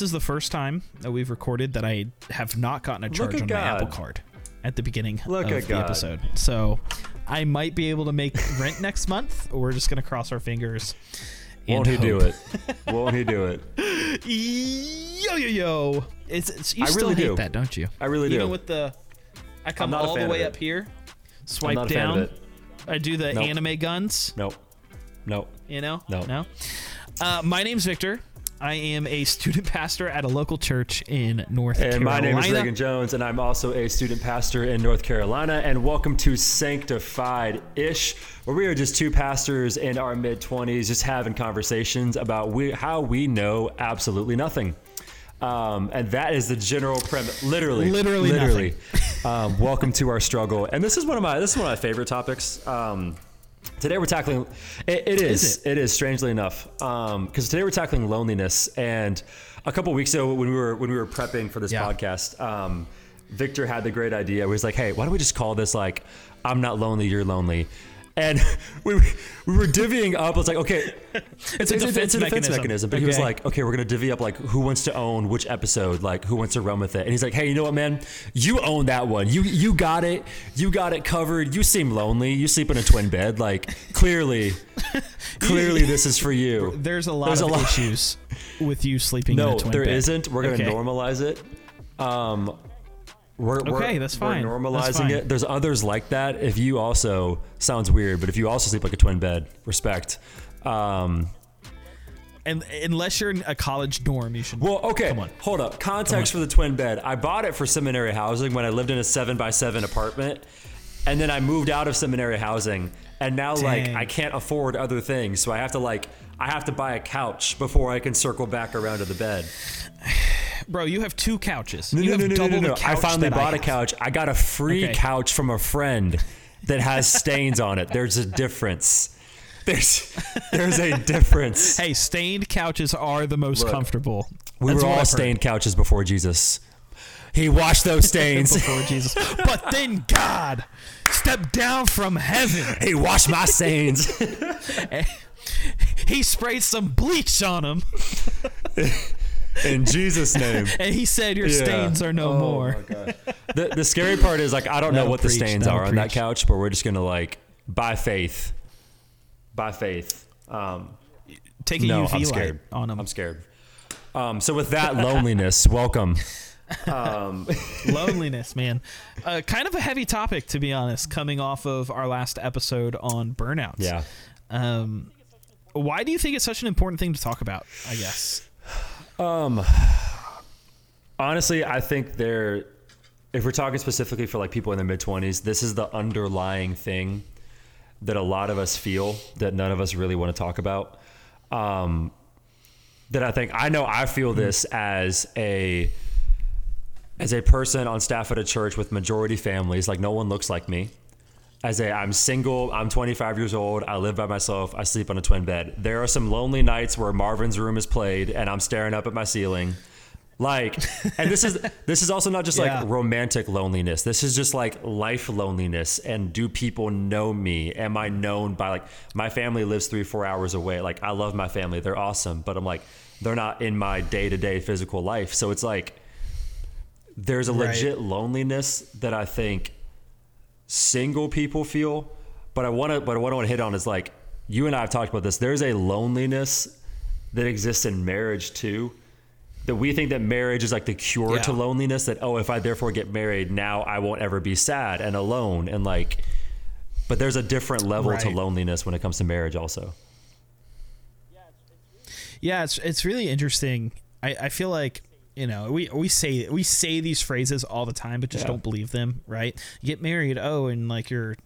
this is the first time that we've recorded that I have not gotten a charge on my Apple Card at the beginning Look of the God. episode. So I might be able to make rent next month, or we're just gonna cross our fingers. and Won't he do it? Won't he do it? Yo yo yo! It's, it's you I still really hate do. that, don't you? I really do. Even with the, I come all the way up here, swipe not a fan down. I do the Nope. anime guns. Nope. Nope. You know? No. No. Uh, my name's Victor. I am a student pastor at a local church in North And Carolina. my name is Reagan Jones, and I'm also a student pastor in North Carolina. And welcome to Sanctified Ish, where we are just two pastors in our mid 20s just having conversations about we, how we know absolutely nothing. Um, and that is the general premise. Literally, Literally literally. um, welcome to our struggle. And this is one of my this is one of my favorite topics. Um, Today we're tackling. It, it is. Is it is strangely enough, because today we're tackling loneliness. And a couple weeks ago, when we were when we were prepping for this Yeah. podcast, um, Victor had the great idea. Where he was like, "Hey, why don't we just call this like, I'm not lonely, you're lonely." And we were, we were divvying up. It's like, okay, It's a defense mechanism. mechanism. But he was like, okay, we're gonna divvy up like who wants to own which episode, like who wants to run with it. And he's like, hey, you know what, man? You own that one. You you got it. You got it covered. You seem lonely. You sleep in a twin bed. Like clearly, clearly this is for you. There's a lot There's a of lot- issues with you sleeping in No, a twin there bed. not We're gonna Okay. normalize it. Um, we're, we're- Okay, that's fine. We're That's normalizing fine. it. There's others like that. If you also sounds weird, but if you also sleep like a twin bed, respect. Um, And unless you're in a college dorm, you should. Well, okay. Come on. Hold up. Context for the twin bed. I bought it for seminary housing when I lived in a seven by seven apartment, and then I moved out of seminary housing, and now like I can't afford other things, so I have to like I have to buy a couch before I can circle back around to the bed. Bro, you have two couches. No, you no, have no, no, double no, no. I finally bought I a couch. I got a free Okay. couch from a friend that has stains on it. There's a difference. There's there's a difference. Hey, stained couches are the most Look, comfortable. we That's were all stained couches before Jesus. He washed those stains. before Jesus. But then God stepped down from heaven. he washed my stains. He sprayed some bleach on him, In Jesus' name. and he said, "Your Yeah. stains are no Oh more." The, the scary part is like I don't know That'll what the stains that'll are on that couch, but we're just gonna like by faith, by faith. Um, Take a no, UV I'm light scared. on him. I'm scared. Um, so with that loneliness, welcome. Um, Loneliness, man. Uh, kind of a heavy topic, to be honest, coming off of our last episode on burnouts. yeah. Um, why do you think it's such an important thing to talk about? I guess. Um, honestly, I think there, if we're talking specifically for like people in their mid twenties, this is the underlying thing that a lot of us feel that none of us really want to talk about. Um, that I think I know I feel this as a as a person on staff at a church with majority families, like no one looks like me. As I'm single, I'm 25 years old, I live by myself, I sleep on a twin bed. There are some lonely nights where Marvin's room is played and I'm staring up at my ceiling. Like and this is this is also not just Yeah. like romantic loneliness. This is just like life loneliness and do people know me? Am I known by like my family lives 3 4 hours away. Like I love my family. They're awesome, but I'm like they're not in my day-to-day physical life. So it's like there's a Right. legit loneliness that I think single people feel. But I want to, but what I want to hit on is like you and I have talked about this. There's a loneliness that exists in marriage too. That we think that marriage is like the cure Yeah. to loneliness. That oh, if I therefore get married, now I won't ever be sad and alone and like. But there's a different level to loneliness when it comes to marriage, also. Yeah, it's it's really interesting. I, I feel like you know we we say we say these phrases all the time, but just Yeah. don't believe them. Right? You get married, oh, and like you're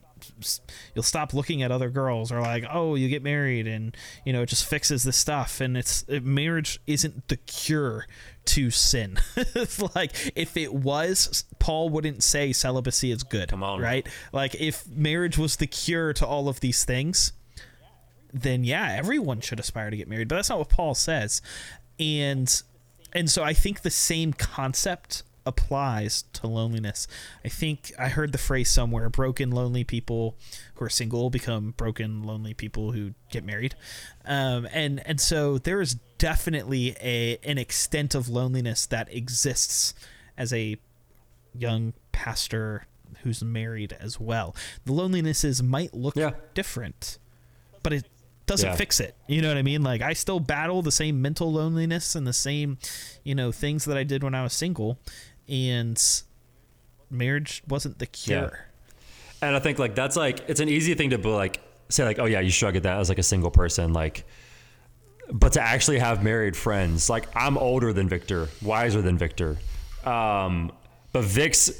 you'll stop looking at other girls, or like oh, you get married, and you know it just fixes this stuff. And it's it, marriage isn't the cure to sin. like if it was, Paul wouldn't say celibacy is good. Come on. right? Like if marriage was the cure to all of these things then yeah, everyone should aspire to get married. But that's not what Paul says. And and so I think the same concept applies to loneliness. I think I heard the phrase somewhere broken, lonely people who are single become broken, lonely people who get married. Um, and, and so there is definitely a, an extent of loneliness that exists as a young pastor who's married as well. The lonelinesses might look Yeah. different, but it doesn't Yeah. fix it. You know what I mean? Like I still battle the same mental loneliness and the same, you know, things that I did when I was single, and marriage wasn't the cure. And I think like that's like it's an easy thing to be like say like oh yeah you struggle with that as like a single person like but to actually have married friends like I'm older than Victor wiser than Victor um but Vic's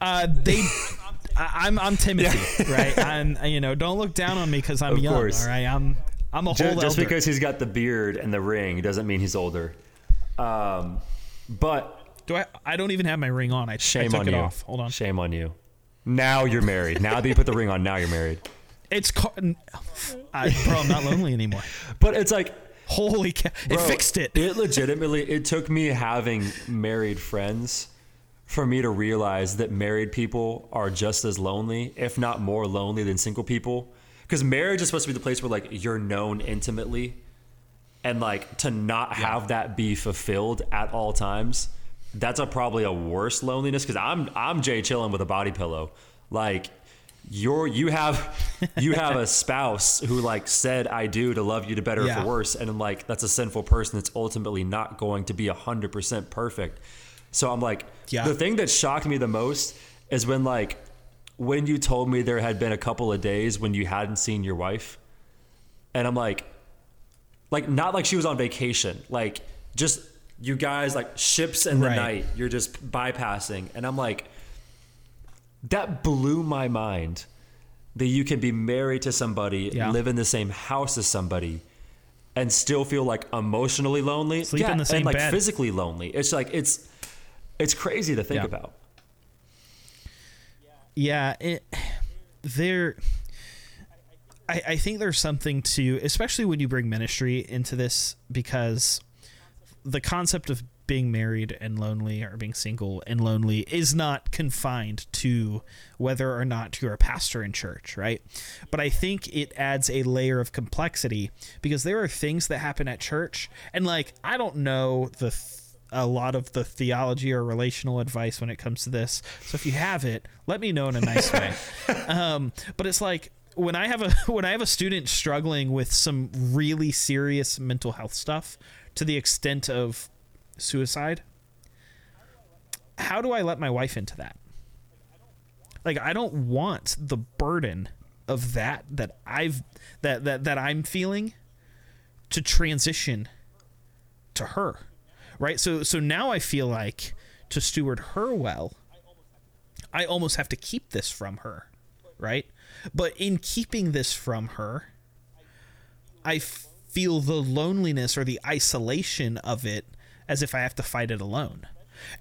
Uh, they. I, I'm I'm Timothy, right? I'm you know don't look down on me because I'm Of young. course. All right, I'm I'm a whole just, just because he's got the beard and the ring doesn't mean he's older um but Do I? I don't even have my ring on. I, I shame took on it you off. Hold on. shame on you now you're married now that you put the ring on now you're married It's ca- I, bro. I'm not lonely anymore. but it's like Holy cow! It fixed it. It legitimately it took me having married friends for me to realize that married people are just as lonely, if not more lonely than single people. Because marriage is supposed to be the place where like you're known intimately, and like to not have that be fulfilled at all times, that's a probably a worse loneliness. Because I'm I'm Jay chilling with a body pillow, like you're you have you have a spouse who like said I do to love you to better or for worse, and I'm like that's a sinful person that's ultimately not going to be hundred percent perfect. So I'm like, Yeah. the thing that shocked me the most is when like when you told me there had been a couple of days when you hadn't seen your wife, and I'm like, like not like she was on vacation, like just you guys like ships in the Right. night, you're just bypassing, and I'm like, that blew my mind that you can be married to somebody, Yeah. live in the same house as somebody, and still feel like emotionally lonely, Sleep in the same and like bed. physically lonely. It's like it's it's crazy to think Yeah. about. yeah it there I, I think there's something to especially when you bring ministry into this because the concept of being married and lonely or being single and lonely is not confined to whether or not you're a pastor in church right but i think it adds a layer of complexity because there are things that happen at church and like i don't know the th- a lot of the theology or relational advice when it comes to this. So if you have it, let me know in a nice way. Um, but it's like when I have a when I have a student struggling with some really serious mental health stuff to the extent of suicide, how do I let my wife into that? Like I don't want the burden of that that I've that that that I'm feeling to transition to her right? So so now i feel like to steward her well i almost have to keep this from her right? But in keeping this from her i feel the loneliness or the isolation of it as if i have to fight it alone.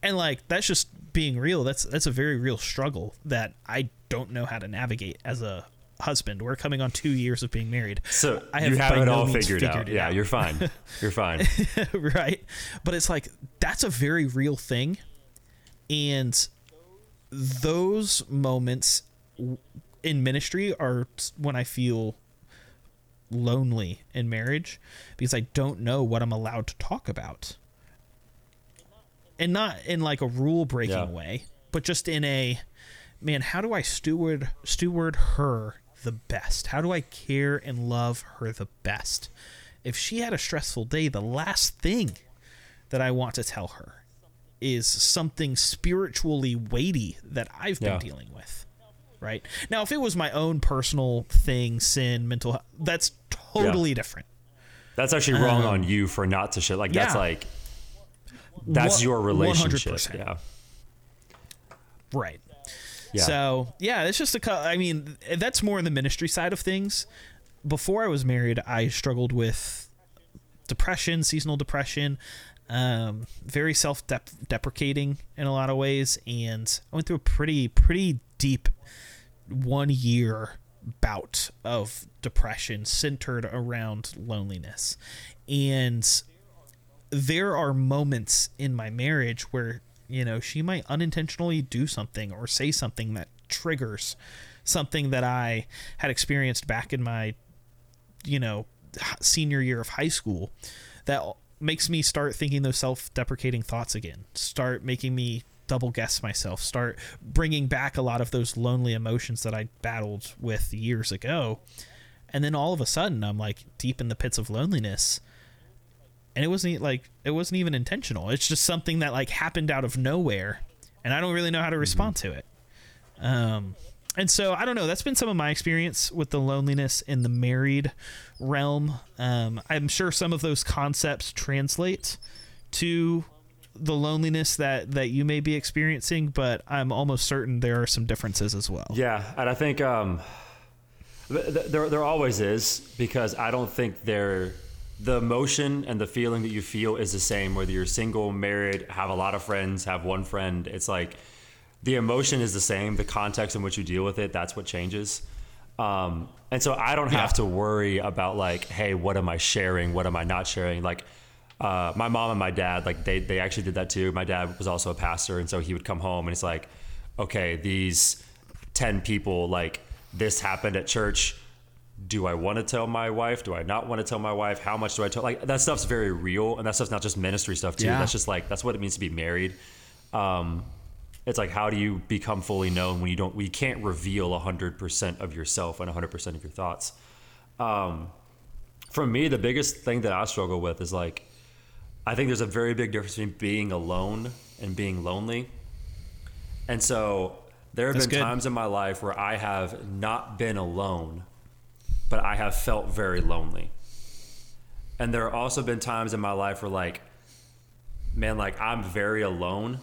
And like that's just being real. That's that's a very real struggle that i don't know how to navigate as a husband we're coming on two years of being married So I have you have it no all means figured, out. it yeah, out. you're fine. You're fine. right? But it's like that's a very real thing, and those moments in ministry are when I feel lonely in marriage because I don't know what I'm allowed to talk about, and not in like a rule breaking Yeah. way, but just in a man. How do I steward steward her the best? How do I care and love her the best? If she had a stressful day, the last thing that I want to tell her is something spiritually weighty that I've been Yeah. dealing with. Right now, if it was my own personal thing, sin, mental health, that's totally different. That's actually wrong on you for not to shit. Like that's Um, like that's One- your relationship. 100%. Yeah. Right. Yeah. So yeah, it's just a. I mean, that's more in the ministry side of things. Before I was married, I struggled with depression, seasonal depression, um, very self-deprecating in a lot of ways, and I went through a pretty pretty deep one year bout of depression centered around loneliness, and there are moments in my marriage where you know, she might unintentionally do something or say something that triggers something that I had experienced back in my, you know, senior year of high school that makes me start thinking those self deprecating thoughts again, start making me double guess myself, start bringing back a lot of those lonely emotions that I battled with years ago. And then all of a sudden, I'm like deep in the pits of loneliness. And it wasn't like it wasn't even intentional. It's just something that like happened out of nowhere, and I don't really know how to respond mm-hmm. to it. Um, and so I don't know. That's been some of my experience with the loneliness in the married realm. Um, I'm sure some of those concepts translate to the loneliness that that you may be experiencing, but I'm almost certain there are some differences as well. Yeah, and I think um, th- there there always is because I don't think there the emotion and the feeling that you feel is the same whether you're single, married, have a lot of friends, have one friend. It's like the emotion is the same. The context in which you deal with it that's what changes. Um, and so I don't have yeah. to worry about like, hey, what am I sharing? What am I not sharing? Like uh, my mom and my dad, like they, they actually did that too. My dad was also a pastor. And so he would come home and it's like, okay, these 10 people, like this happened at church. Do I want to tell my wife? Do I not want to tell my wife? How much do I tell? Like that stuff's very real. And that stuff's not just ministry stuff too. Yeah. That's just like, that's what it means to be married. Um, it's like how do you become fully known when you don't we can't reveal 100% of yourself and 100% of your thoughts um, for me the biggest thing that i struggle with is like I think there's a very big difference between being alone and being lonely. And so there have That's been good. times in my life where I have not been alone, but I have felt very lonely. And there have also been times in my life where like, man, like I'm very alone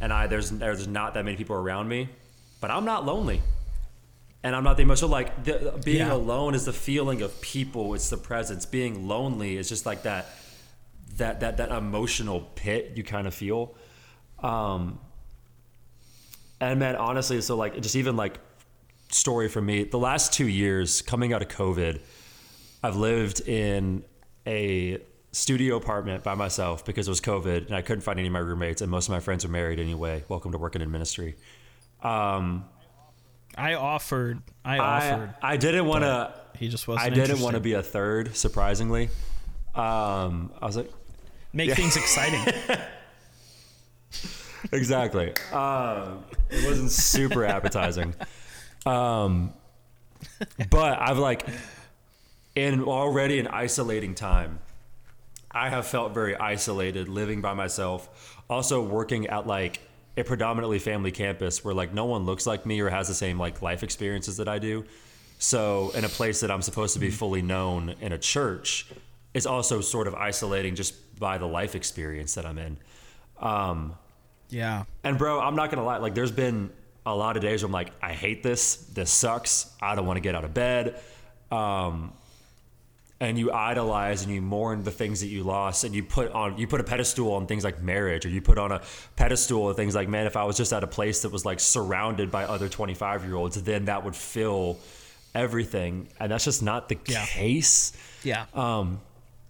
and I there's there's not that many people around me, but I'm not lonely. And I'm not the emotional like the, being yeah. alone is the feeling of people, it's the presence. Being lonely is just like that that that that emotional pit you kind of feel. Um, and man, honestly, so like just even like story for me, the last two years coming out of COVID, I've lived in a studio apartment by myself because it was COVID and I couldn't find any of my roommates and most of my friends are married anyway. Welcome to working in ministry. Um, I offered. I offered. I, I didn't want to. He just wasn't. I didn't want to be a third. Surprisingly, um, I was like, make yeah. things exciting. exactly. Uh, it wasn't super appetizing. Um, but I've like, in already an isolating time, I have felt very isolated living by myself. Also working at like a predominantly family campus where like no one looks like me or has the same like life experiences that I do. So in a place that I'm supposed to be mm-hmm. fully known in a church is also sort of isolating just by the life experience that I'm in. Um, yeah. And bro, I'm not gonna lie. Like, there's been a lot of days where I'm like, I hate this. This sucks. I don't want to get out of bed. Um, and you idolize and you mourn the things that you lost and you put on you put a pedestal on things like marriage or you put on a pedestal of things like man if i was just at a place that was like surrounded by other 25 year olds then that would fill everything and that's just not the yeah. case yeah um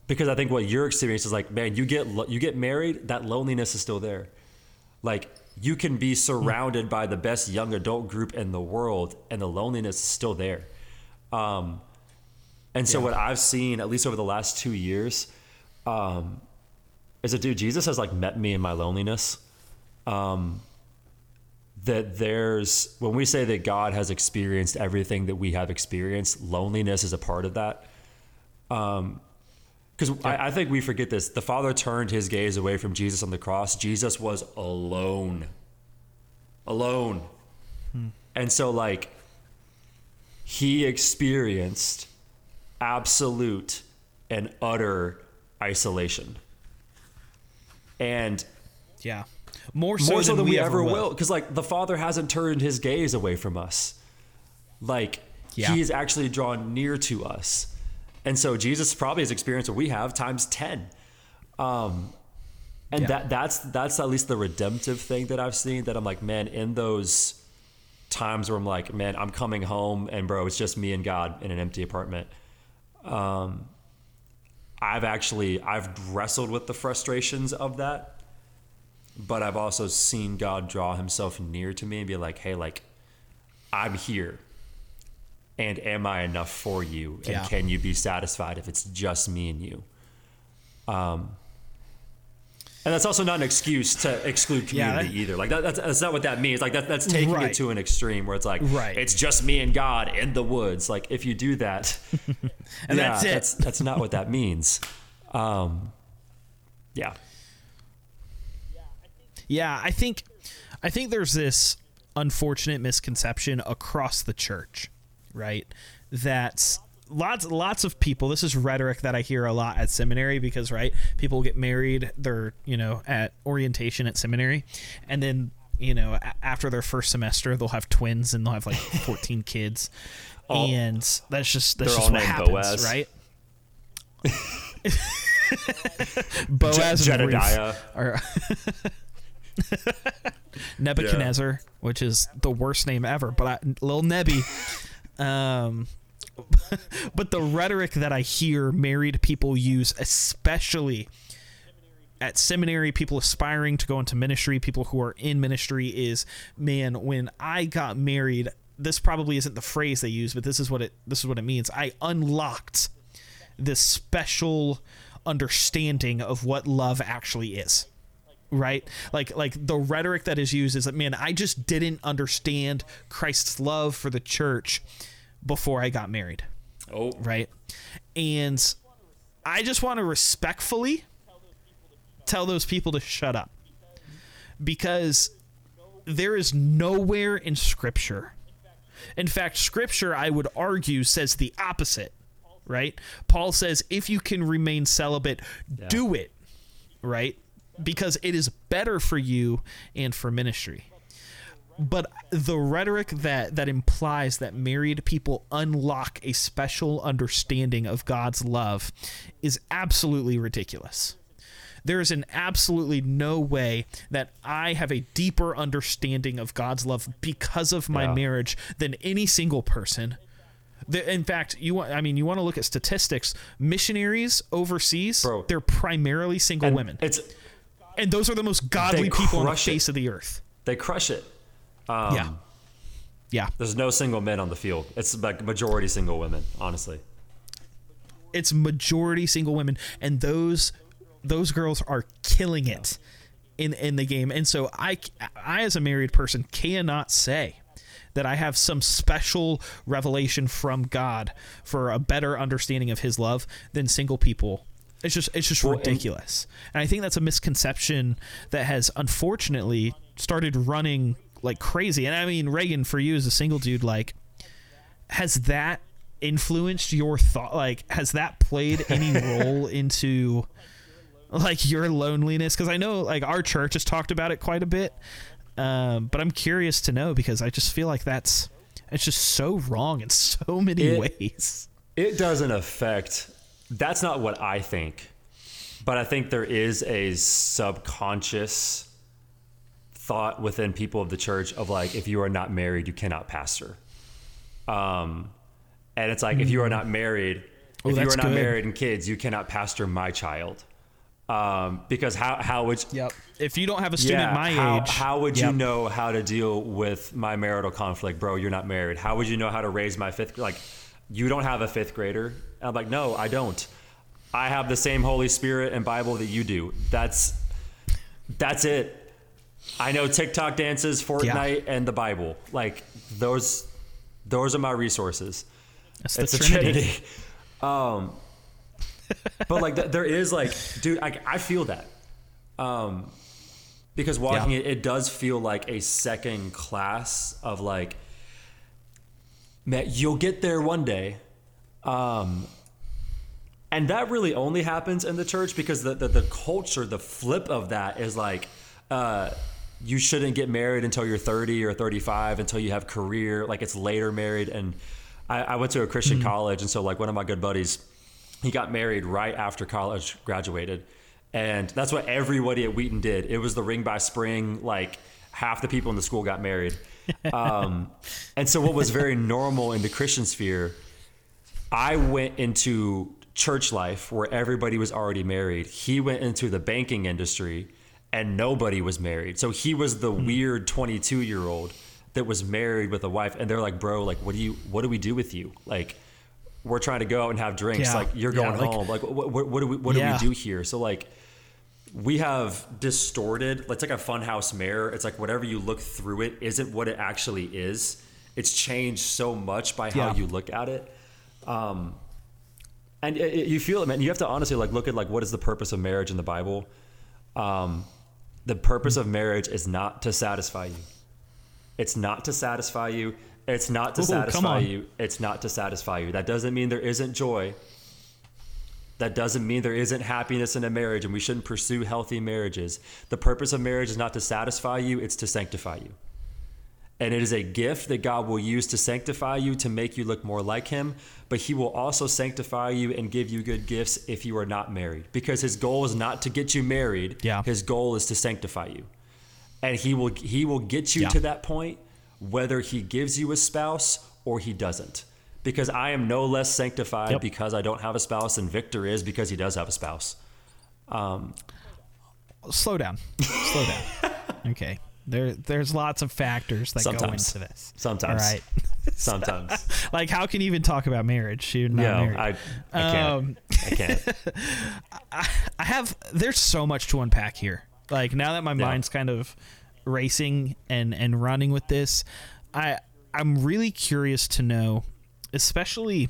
because I think what your experience is like, man, you get you get married, that loneliness is still there. Like you can be surrounded by the best young adult group in the world, and the loneliness is still there. Um, and so yeah. what I've seen, at least over the last two years, um, is that dude, Jesus has like met me in my loneliness. Um, that there's when we say that God has experienced everything that we have experienced, loneliness is a part of that. Because yeah. I, I, think we forget this. The Father turned his gaze away from Jesus on the cross. Jesus was alone. Alone. Hmm. And so, like, he experienced absolute and utter isolation. And yeah, more so, more so than, than, we, ever will. Because, like, the Father hasn't turned his gaze away from us. Like, yeah. he is actually drawn near to us and so Jesus probably has experienced what we have times 10. Um, and yeah. that that's that's at least the redemptive thing that I've seen that I'm like, man, in those times where I'm like, man, I'm coming home and bro, it's just me and God in an empty apartment. Um, I've actually I've wrestled with the frustrations of that but I've also seen God draw himself near to me and be like, hey, like, I'm here. And am I enough for you? And Yeah. can you be satisfied if it's just me and you? Um, and that's also not an excuse to exclude Yeah, community that- either. Like that, that's, that's not what that means. Like that, that's taking Right. it to an extreme where it's like, Right. it's just me and God in the woods. Like if you do that, And yeah, that's it. That's, that's not what that means. Um, yeah. Yeah, I think I think there's this unfortunate misconception across the church, right? That lots lots of people this is rhetoric that I hear a lot at seminary because right, people get married, they're, you know, at orientation at seminary and then you know, a- after their first semester, they'll have twins and they'll have like 14 kids, All- and that's just that's just what happens, Boaz. right? Boaz Je- and Jedediah. are Nebuchadnezzar, which is the worst name ever, but I, Lil Nebby. Um, but the rhetoric that I hear married people use, especially at seminary, people aspiring to go into ministry, people who are in ministry, is man. When I got married, this probably isn't the phrase they use, but this is what it this is what it means. I unlocked this special understanding of what love actually is right? Like like the rhetoric that is used is that man i just didn't understand christ's love for the church before i got married. Oh, right? And i just want to respectfully tell those people to shut up. Because there is nowhere in scripture in fact scripture i would argue says the opposite right? Paul says if you can remain celibate do it right because it is better for you and for ministry but the rhetoric that that implies that married people unlock a special understanding of God's love is absolutely ridiculous. There is an absolutely no way that I have a deeper understanding of God's love because of my Yeah. marriage than any single person. The, in fact, you want I mean you want to look at statistics. Missionaries overseas, Bro. they're primarily single and women. It's And those are the most godly people on the crush it. face of the earth. they crush it. Um, yeah. Yeah. There's no single men on the field. It's like majority single women, honestly. It's majority single women and those those girls are killing it in in the game. And so I I as a married person cannot say that I have some special revelation from God for a better understanding of his love than single people. It's just it's just Well, and- ridiculous. And I think that's a misconception that has unfortunately started running like crazy. And I mean Reagan for you as a single dude like has that influenced your thought like has that played any role into like your loneliness because i know like our church has talked about it quite a bit um, but i'm curious to know because i just feel like that's it's just so wrong in so many It- ways It doesn't affect. That's not what I think, but I think there is a subconscious thought within people of the church of like, if you are not married, you cannot pastor. Um, and it's like, if you are not married, Oh, if you are not good. married and kids, you cannot pastor my child. Um, because how how would yep if you don't have a student my how, age How would you know how to deal with my marital conflict, bro? You're not married. How would you know how to raise my fifth? Like, you don't have a fifth grader. And I'm like, no, I don't. I have the same Holy Spirit and Bible that you do. That's that's it. I know TikTok dances, Fortnite, and the Bible. Like those, those are my resources That's the it's a Trinity. trinity. Um, but like th- there is like, dude, I, I feel that. Um, because walking Yeah. it, it does feel like a second class of like, man, you'll get there one day. Um, and that really only happens in the church because the, the, the culture, the flip of that is like, uh, you shouldn't get married until you're 30 or 35 until you have career. Like it's later married. And I, I went to a Christian college. And so like one of my good buddies, he got married right after college graduated. And that's what everybody at Wheaton did. It was the ring by spring. Like half the people in the school got married. Um, and so what was very normal in the Christian sphere I went into church life where everybody was already married. He went into the banking industry and nobody was married. So he was the weird 22 year old that was married with a wife, and they're like, "Bro, like, what do you, what do we do with you? Like, we're trying to go out and have drinks. Yeah. Like, you're Yeah, going like- home. Like, what, what, what do we, what Yeah. do we do here? So like." We have distorted. It's like a funhouse mirror. It's like whatever you look through it isn't what it actually is. It's changed so much by how Yeah. you look at it. Um, and it, it- you feel it, man. You have to honestly like look at like what is the purpose of marriage in the Bible. Um, the purpose of marriage is not to satisfy you. It's not to satisfy you. It's not to Ooh, satisfy you. It's not to satisfy you. That doesn't mean there isn't joy. That doesn't mean there isn't happiness in a marriage and we shouldn't pursue healthy marriages. The purpose of marriage is not to satisfy you, it's to sanctify you. And it is a gift that God will use to sanctify you to make you look more like Him. But He will also sanctify you and give you good gifts if you are not married. Because His goal is not to get you married. Yeah. His goal is to sanctify you. And He will He will get you Yeah. to that point whether He gives you a spouse or He doesn't. Because I am no less sanctified Yep. because I don't have a spouse, than Victor is because he does have a spouse. Slow down. Slow down. Okay. There, there's lots of factors that go into this. Sometimes. All right. Sometimes. Like, how can you even talk about marriage? You're not no, married. I, I can't. Um, I can't. I have there's so much to unpack here. Like now that my mind's kind of racing and and running with this, I I'm really curious to know, especially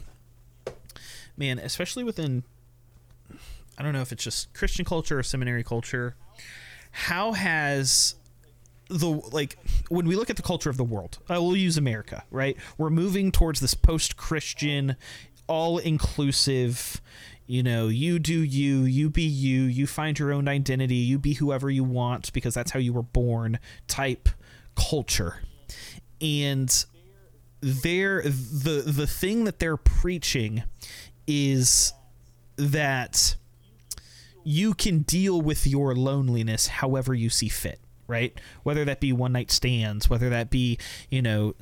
man, especially within I don't know if it's just Christian culture or seminary culture, how has the like when we look at the culture of the world uh, we'll use america right? We're moving towards this post-christian all-inclusive you know you do you you be you you find your own identity you be whoever you want because that's how you were born type culture. And they're the the thing that they're preaching is that you can deal with your loneliness however you see fit, right? Whether that be one night stands, whether that be, you know,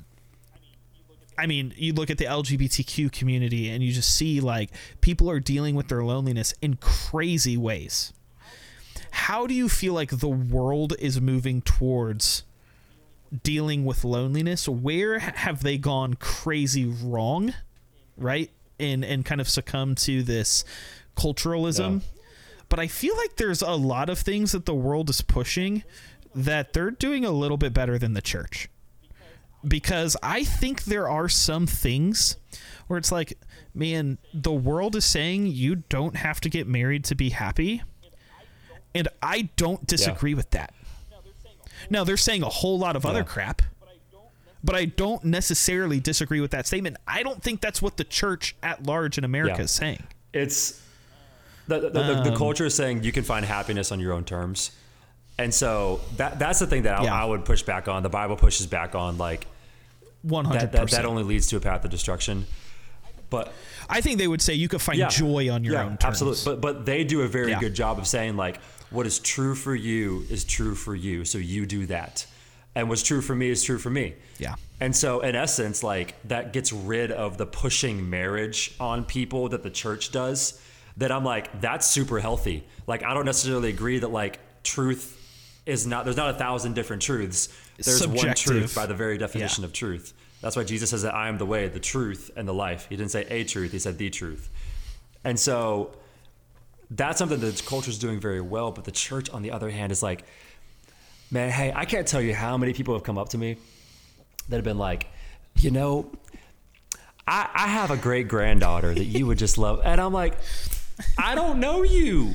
I mean, you look at the LGBTQ community and you just see like people are dealing with their loneliness in crazy ways. How do you feel like the world is moving towards dealing with loneliness? Where have they gone crazy wrong, right? And and kind of succumb to this culturalism. Yeah. But I feel like there's a lot of things that the world is pushing that they're doing a little bit better than the church. Because I think there are some things where it's like, man, the world is saying you don't have to get married to be happy. And I don't disagree with that. Now, they're saying a whole lot of other crap, but I don't necessarily disagree with that statement. I don't think that's what the church at large in America Yeah. is saying. it's the the, the, the Um, culture is saying you can find happiness on your own terms, and so that that's the thing that I, Yeah. I would push back on. The Bible pushes back on like 100%. that, that that only leads to a path of destruction. But I think they would say you could find yeah, joy on your yeah, own terms. Absolutely, but but they do a very Yeah. good job of saying like what is true for you is true for you, so you do that, and what's true for me is true for me. Yeah. And so, in essence, like that gets rid of the pushing marriage on people that the church does. That I'm like, that's super healthy. Like, I don't necessarily agree that like truth is not. There's not a thousand different truths. There's one truth by the very definition Yeah. of truth. That's why Jesus says that I am the way, the truth, and the life. He didn't say a truth. He said the truth. And so, that's something that the culture is doing very well. But the church, on the other hand, is like, man, hey, I can't tell you how many people have come up to me that have been like, you know, I, I have a great granddaughter that you would just love. And I'm like, I don't know you.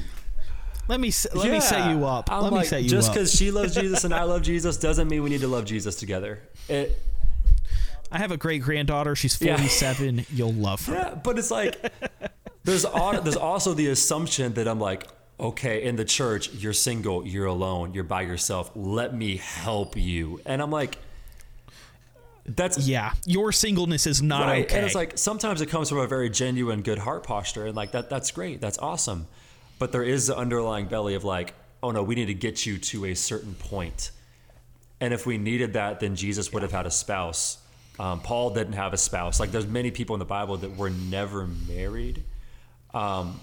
Let me let me set you up. I'm let me like, set you just up. Just because she loves Jesus and I love Jesus doesn't mean we need to love Jesus together. It, I have a great granddaughter. She's Yeah. 47. You'll love her. yeah, but it's like there's al- there's also the assumption that I'm like, okay, in the church, you're single, you're alone, you're by yourself. Let me help you. And I'm like, that's Yeah, your singleness is not right. okay. And it's like sometimes it comes from a very genuine good heart posture, and like that that's great, that's awesome. But there is the underlying belly of like, oh no, we need to get you to a certain point. And if we needed that, then Jesus would have had a spouse. Um, Paul didn't have a spouse. Like there's many people in the Bible that were never married. Um,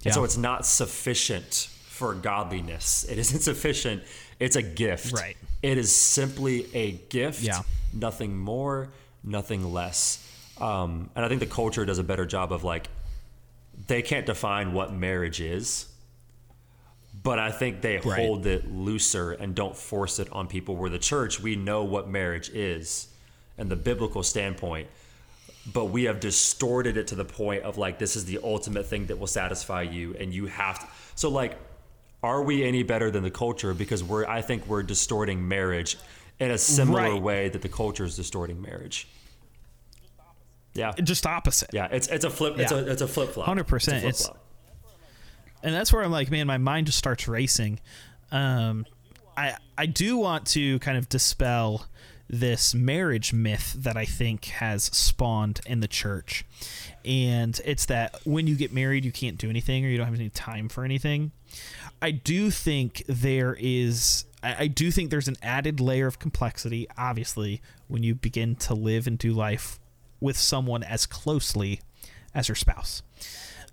Yeah. and so it's not sufficient for godliness. It isn't sufficient. It's a gift. Right. It is simply a gift. Yeah. Nothing more, nothing less. Um, and I think the culture does a better job of like, they can't define what marriage is, but I think they Right. hold it looser and don't force it on people. Where the church, we know what marriage is and the biblical standpoint, but we have distorted it to the point of like, this is the ultimate thing that will satisfy you, and you have to. So, like, are we any better than the culture? Because we're, I think we're distorting marriage in a similar Right. way that the culture is distorting marriage. Yeah. Just opposite. Yeah, it's it's a flip. It's Yeah. a it's a flip flop. 100%. It's- and that's where I'm like, man, my mind just starts racing. Um, I I do want to kind of dispel this marriage myth that I think has spawned in the church, and it's that when you get married, you can't do anything or you don't have any time for anything. I do think there is. I do think there's an added layer of complexity, obviously, when you begin to live and do life with someone as closely as your spouse.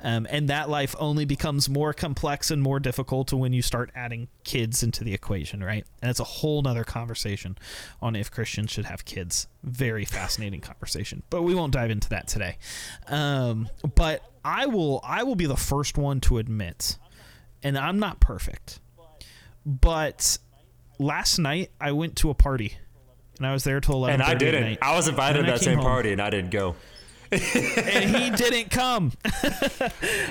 Um, and that life only becomes more complex and more difficult when you start adding kids into the equation, right? And it's a whole nother conversation on if Christians should have kids. Very fascinating conversation, but we won't dive into that today. Um, but I will, I will be the first one to admit, and I'm not perfect, but last night I went to a party, and I was there till eleven. And I didn't. I was invited to that same home. party, and I didn't go. And he didn't come.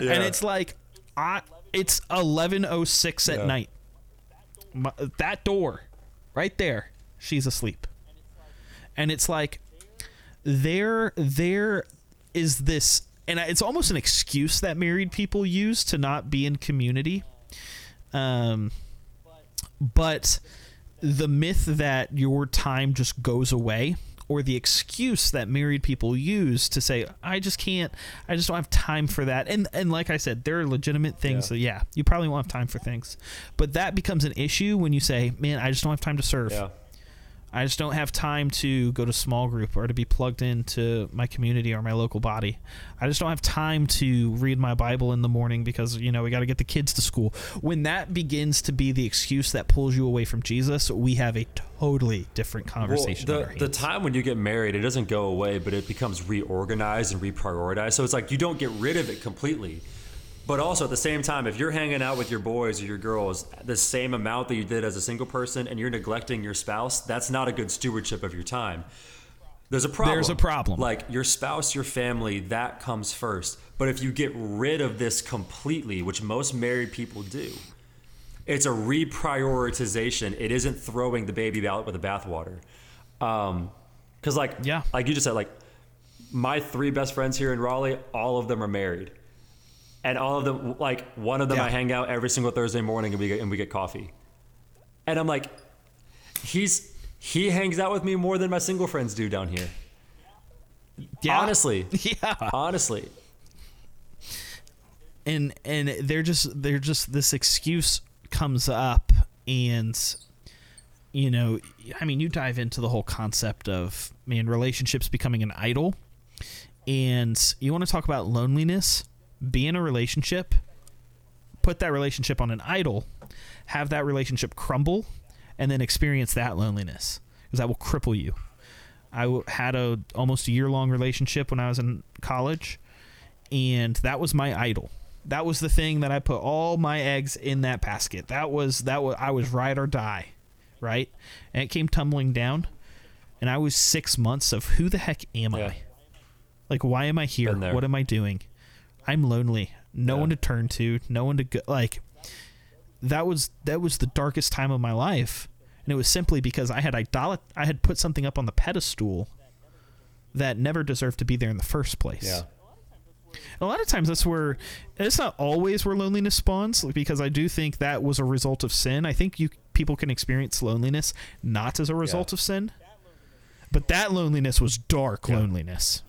Yeah. and it's like I it's 11:06 at Yeah. night. My, that door right there, she's asleep. And it's like there there is this and it's almost an excuse that married people use to not be in community. Um but the myth that your time just goes away or the excuse that married people use to say i just can't i just don't have time for that and and like i said there are legitimate things Yeah. that yeah you probably won't have time for things but that becomes an issue when you say man i just don't have time to serve Yeah. I just don't have time to go to small group or to be plugged into my community or my local body. I just don't have time to read my Bible in the morning because, you know, we got to get the kids to school. When that begins to be the excuse that pulls you away from Jesus, we have a totally different conversation. Well, the, the time when you get married, it doesn't go away, but it becomes reorganized and reprioritized. So it's like you don't get rid of it completely. But also at the same time, if you're hanging out with your boys or your girls the same amount that you did as a single person and you're neglecting your spouse, that's not a good stewardship of your time. There's a problem. There's a problem. Like your spouse, your family, that comes first. But if you get rid of this completely, which most married people do, it's a reprioritization. It isn't throwing the baby out with the bathwater. Um, cause like, Yeah. like you just said, like my three best friends here in Raleigh, all of them are married, and all of them, like one of them, Yeah. I hang out every single Thursday morning and we get and we get coffee, and I'm like, he's he hangs out with me more than my single friends do down here. Yeah. Honestly, Yeah. honestly, and and they're just they're just this excuse comes up and you know i mean you dive into the whole concept of man relationships becoming an idol and you want to talk about loneliness be in a relationship put that relationship on an idol have that relationship crumble and then experience that loneliness because that will cripple you I w- had a almost a year long relationship when I was in college, and that was my idol. That was the thing that I put all my eggs in that basket. That was that was I was ride or die, right? And it came tumbling down, and I was six months of who the heck am Yeah. I? Like, why am I here? What am I doing? I'm lonely. No Yeah. one to turn to. No one to go. Like, that was that was the darkest time of my life and it was simply because I had idolat I had put something up on the pedestal that never deserved to be there in the first place. yeah. A lot of times that's where it's not always where loneliness spawns because I do think that was a result of sin. I think you people can experience loneliness not as a result Yeah. of sin. But that loneliness was dark Yeah. loneliness.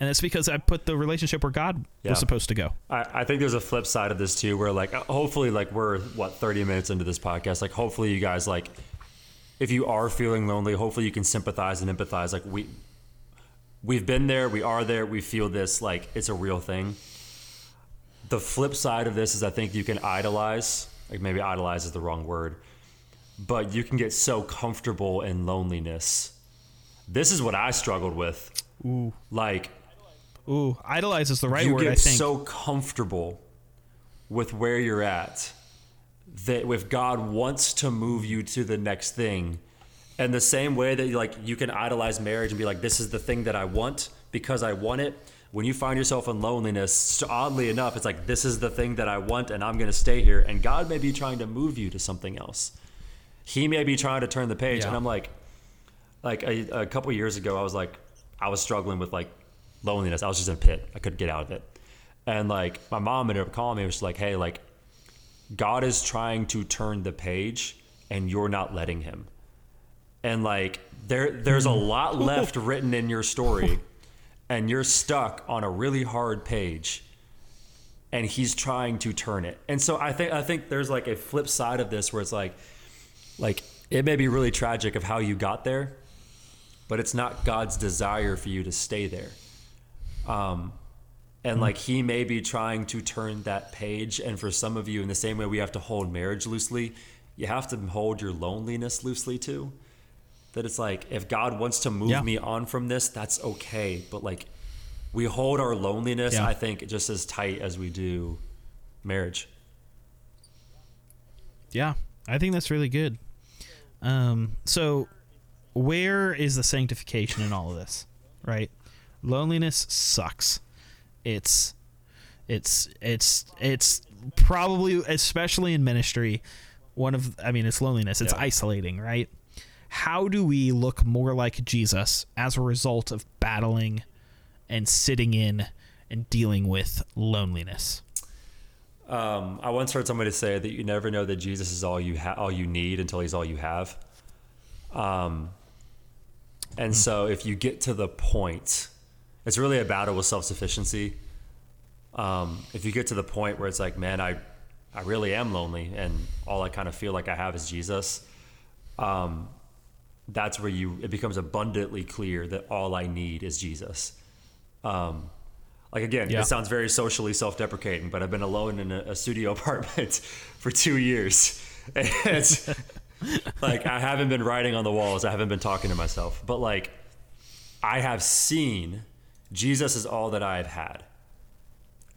And it's because I put the relationship where God Yeah. was supposed to go. I, I think there's a flip side of this too, where like uh, hopefully like we're what 30 minutes into this podcast, like hopefully you guys like if you are feeling lonely, hopefully you can sympathize and empathize. Like we we've been there, we are there, we feel this, like it's a real thing. the flip side of this is I think you can idolize, like maybe idolize is the wrong word, but you can get so comfortable in loneliness. This is what I struggled with. Ooh. Like Ooh, idolize is the right you word, get I think. so comfortable with where you're at that if God wants to move you to the next thing, and the same way that like you can idolize marriage and be like, this is the thing that I want because I want it. When you find yourself in loneliness, oddly enough, it's like this is the thing that I want, and I'm going to stay here. And God may be trying to move you to something else. He may be trying to turn the page, Yeah. and I'm like, like a, a couple years ago, I was like, I was struggling with like loneliness. I was just in a pit. I couldn't get out of it. And like my mom ended up calling me. It was like, hey, like God is trying to turn the page, and you're not letting him. And like there, there's a lot left written in your story, and you're stuck on a really hard page. And he's trying to turn it. And so I think I think there's like a flip side of this where it's like, like it may be really tragic of how you got there, but it's not God's desire for you to stay there. Um, and like he may be trying to turn that page. And for some of you, in the same way we have to hold marriage loosely, you have to hold your loneliness loosely too. That it's like if God wants to move Yeah. me on from this, that's okay. But like we hold our loneliness, Yeah. I think, just as tight as we do marriage. Yeah, I think that's really good. Um, so where is the sanctification in all of this? Right? Loneliness sucks. It's it's it's it's probably especially in ministry one of I mean it's loneliness. It's Yeah. isolating, right? How do we look more like Jesus as a result of battling and sitting in and dealing with loneliness? Um, I once heard somebody say that you never know that Jesus is all you ha- all you need until he's all you have. Um, and so if you get to the point, it's really a battle with self sufficiency. Um, if you get to the point where it's like, man, I, I really am lonely, and all I kind of feel like I have is Jesus. Um, that's where you it becomes abundantly clear that all I need is Jesus. Um, like again, Yeah. it sounds very socially self-deprecating, but I've been alone in a, a studio apartment for two years. And like I haven't been writing on the walls. I haven't been talking to myself, but like I have seen Jesus is all that I have had,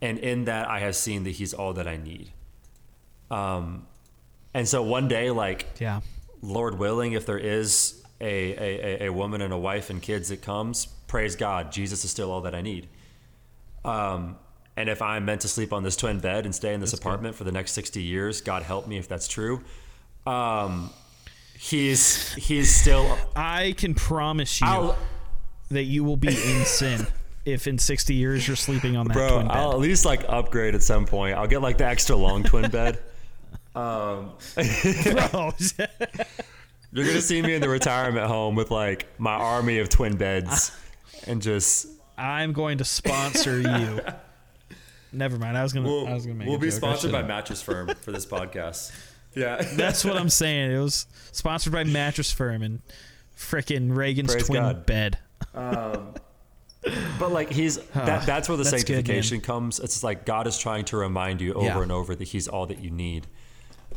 and in that I have seen that He's all that I need. Um, and so one day, like Yeah. Lord willing, if there is a, a, a- woman and a wife and kids that comes, praise God, Jesus is still all that I need. Um, and if I'm meant to sleep on this twin bed and stay in this apartment for the next 60 years, God help me if that's true. Um, he's he's still. I can promise you I'll, that you will be in sin if in 60 years you're sleeping on that bro, twin bed. I'll at least like upgrade at some point. I'll get like the extra long twin bed. Um, Bro, You're gonna see me in the retirement home with like my army of twin beds, and just I'm going to sponsor you. Never mind. I was gonna. I was gonna make. we'll a be joke. Sponsored by. Mattress Firm for this podcast. Yeah, That's what I'm saying. It was sponsored by Mattress Firm and frickin' Reagan's Praise twin God. bed. But like he's that, that's where the That's good, sanctification comes. It's like God is trying to remind you over Yeah. and over that He's all that you need,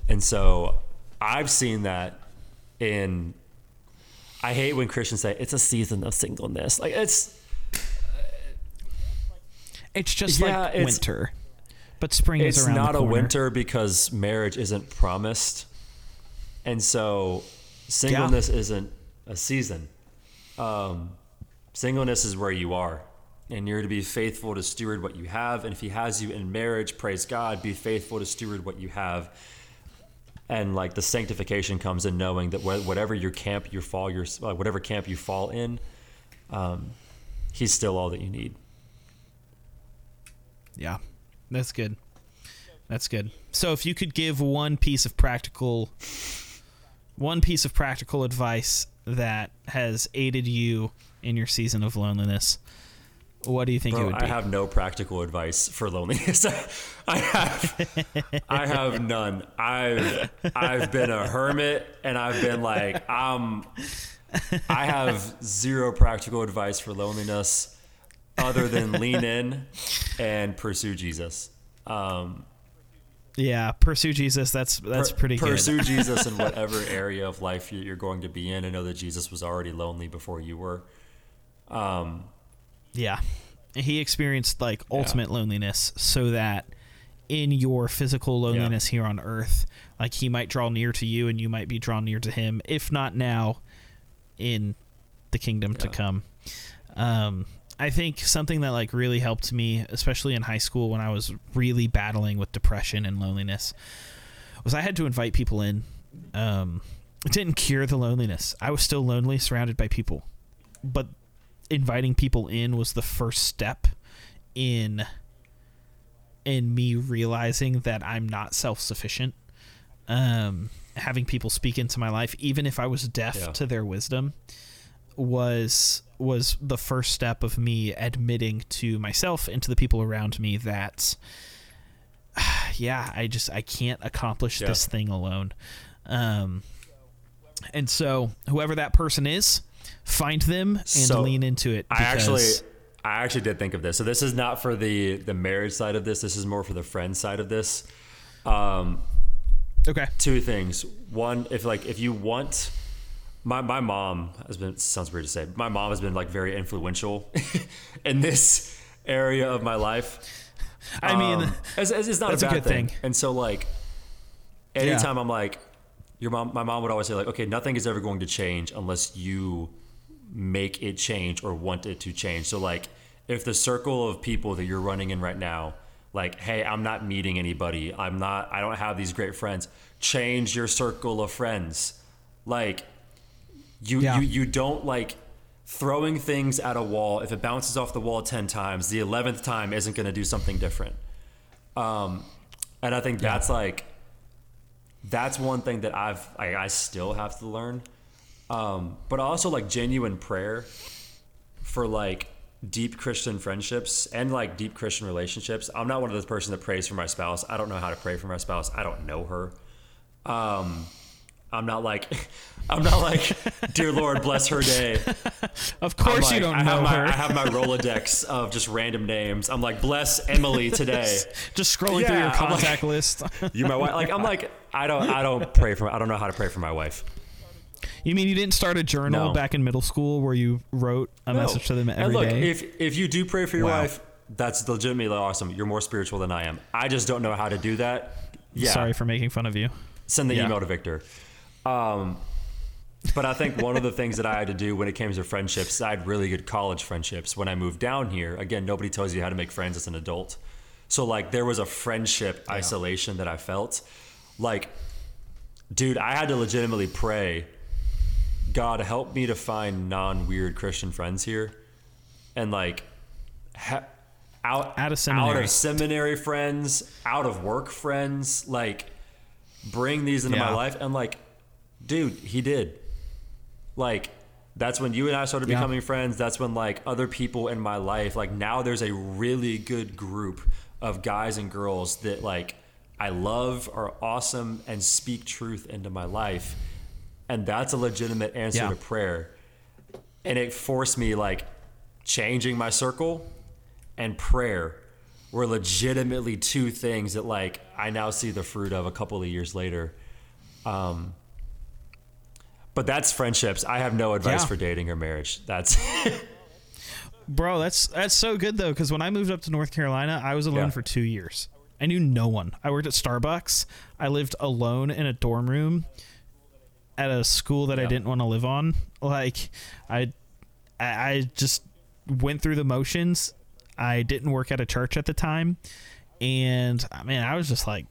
and so I've seen that in. I hate when Christians say it's a season of singleness. Like it's It's just Yeah, like it's- winter, but spring is around not a winter because marriage isn't promised and so singleness isn't a season um, singleness is where you are and you're to be faithful to steward what you have and if he has you in marriage praise god be faithful to steward what you have and like the sanctification comes in knowing that whatever your camp you fall your uh, whatever camp you fall in um, he's still all that you need Yeah, that's good. That's good. So if you could give one piece of practical, one piece of practical advice that has aided you in your season of loneliness, what do you think it would be? I have no practical advice for loneliness. I have, I have none. I've, I've been a hermit, and I've been like, um, I have zero practical advice for loneliness, other than lean in and pursue Jesus. Um, yeah, pursue Jesus. That's that's per- pretty pursue. Jesus in whatever area of life you- you're going to be in, and know that Jesus was already lonely before you were. Um, Yeah. He experienced like ultimate loneliness so that in your physical loneliness here on earth, like he might draw near to you and you might be drawn near to him, if not now, in the kingdom to come. Um, I think something that like really helped me, especially in high school when I was really battling with depression and loneliness, was I had to invite people in. Um, it didn't cure the loneliness. I was still lonely, surrounded by people, but inviting people in was the first step in in me realizing that I'm not self-sufficient. Um, having people speak into my life, even if I was deaf Yeah. to their wisdom, was was the first step of me admitting to myself and to the people around me that yeah, I just I can't accomplish Yeah. this thing alone. Um, and so whoever that person is, find them and So, lean into it. I actually, I actually did think of this. So this is not for the the marriage side of this. This is more for the friend side of this. Um, okay. two things. One, if like if you want, my my mom has been sounds weird to say. My mom has been like very influential in this area of my life. I mean, Um, it's, it's it's not a a bad good thing. thing. And so like, anytime I'm like, your mom, my mom would always say like, okay, nothing is ever going to change unless you make it change or want it to change. So like, if the circle of people that you're running in right now, like, hey, I'm not meeting anybody. I'm not. I don't have these great friends. Change your circle of friends. Like, you Yeah. you you don't like throwing things at a wall if it bounces off the wall 10 times the 11th time isn't going to do something different um and i think that's like that's one thing that i've I, I still have to learn um but also like genuine prayer for like deep christian friendships and like deep christian relationships i'm not one of those person that prays for my spouse i don't know how to pray for my spouse i don't know her um i'm not like i'm not like dear lord bless her day of course you don't I know my, her. I have my Rolodex of just random names. I'm like, bless Emily today. Just scrolling through your I'm like- contact list. You my wife. Like I'm like, I don't, I don't pray for. I don't know how to pray for my wife. You mean you didn't start a journal No. back in middle school where you wrote a message to them and look, day? if if you do pray for your Wow. wife, that's legitimately awesome. You're more spiritual than I am. I just don't know how to do that. Yeah. Sorry for making fun of you. send the Yeah. email to Victor. Um, but I think one of the things that I had to do when it came to friendships, I had really good college friendships. When I moved down here, again, nobody tells you how to make friends as an adult. So like there was a friendship isolation that I felt. Like, dude, I had to legitimately pray, God help me to find non weird Christian friends here, and like, ha- out Out of out seminary. of seminary friends, out of work friends, like bring these into my life. And like dude he did. Like that's when you and i started Yeah. becoming friends. That's when like other people in my life like now there's a really good group of guys and girls that like i love are awesome and speak truth into my life and that's a legitimate answer Yeah. to prayer and it forced me like changing my circle and prayer were legitimately two things that like I now see the fruit of a couple of years later. Um, but that's friendships. I have no advice Yeah. for dating or marriage. That's Bro, that's that's so good though because when I moved up to North Carolina, I was alone Yeah. for 2 years. I knew no one. I worked at Starbucks. I lived alone in a dorm room at a school that I didn't want to live on. Like I I I just went through the motions. I didn't work at a church at the time and uh, I mean, I was just like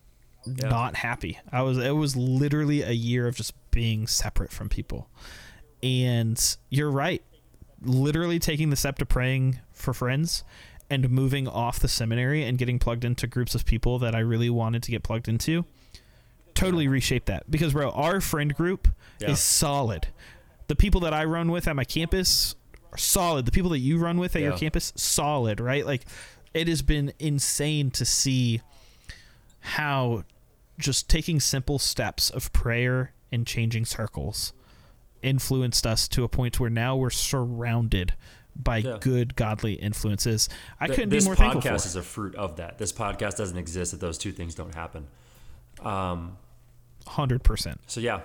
Yeah. not happy. I was it was literally a year of just being separate from people. And you're right literally taking the step to praying for friends and moving off the seminary and getting plugged into groups of people that I really wanted to get plugged into totally reshape that because bro our friend group Yeah. is solid the people that I run with at my campus are solid the people that you run with at your campus solid right like it has been insane to see how just taking simple steps of prayer and changing circles influenced us to a point where now we're surrounded by Yeah. good godly influences. I Th- couldn't this be more thankful podcast is a fruit of that. This podcast doesn't exist if those two things don't happen. Um, Hundred percent. so yeah,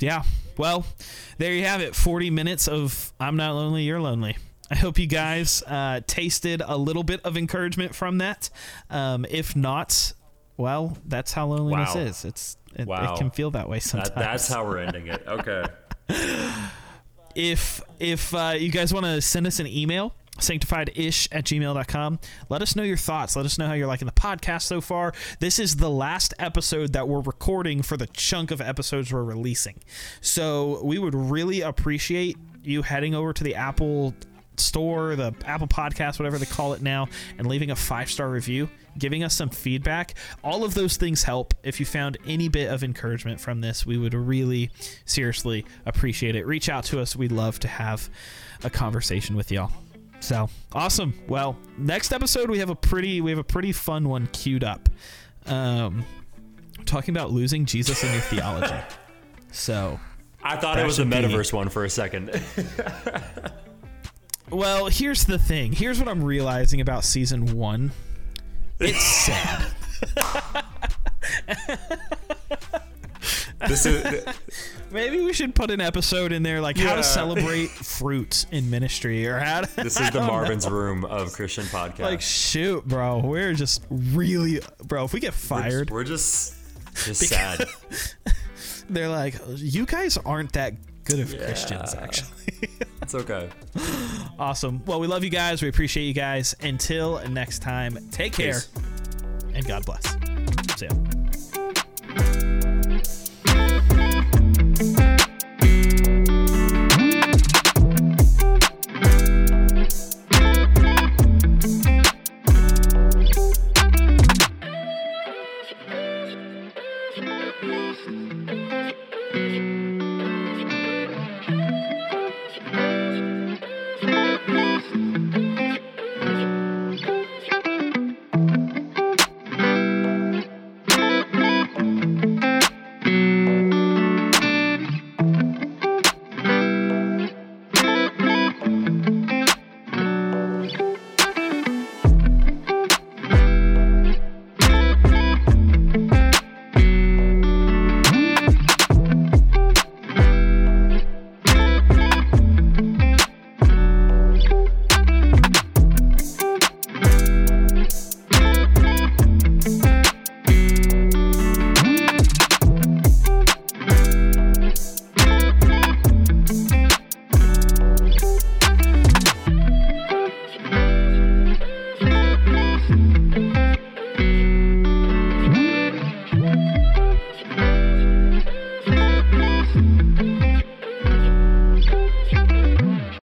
Yeah. Well, there you have it. 40 minutes of I'm not lonely, you're lonely. I hope you guys uh, tasted a little bit of encouragement from that. Um, if not, well, that's how loneliness Wow. is. It's it, Wow. it can feel that way sometimes. that, that's how we're ending it. Okay. if if uh, you guys want to send us an email sanctifiedish at gmail.com let us know your thoughts. Let us know how you're liking the podcast so far. This is the last episode that we're recording for the chunk of episodes we're releasing. So we would really appreciate you heading over to the apple store the apple podcast whatever they call it now and leaving a five star review giving us some feedback. All of those things help. If you found any bit of encouragement from this we would really seriously appreciate it. Reach out to us. We'd love to have a conversation with y'all so awesome well next episode we have a pretty we have a pretty fun one queued up um talking about losing jesus in your theology so I thought it was the should be- metaverse one for a second. Well, here's the thing. Here's what I'm realizing about season one. It's sad. this is Maybe we should put an episode in there like how to celebrate fruit in ministry or how to this is the Marvin's room of Christian podcast. like shoot, bro. We're just really bro, if we get fired, We're just just sad. they're like, You guys aren't that good of Christians, actually. It's okay. awesome. Well, we love you guys. We appreciate you guys. Until next time, take care Peace. and God bless. See ya.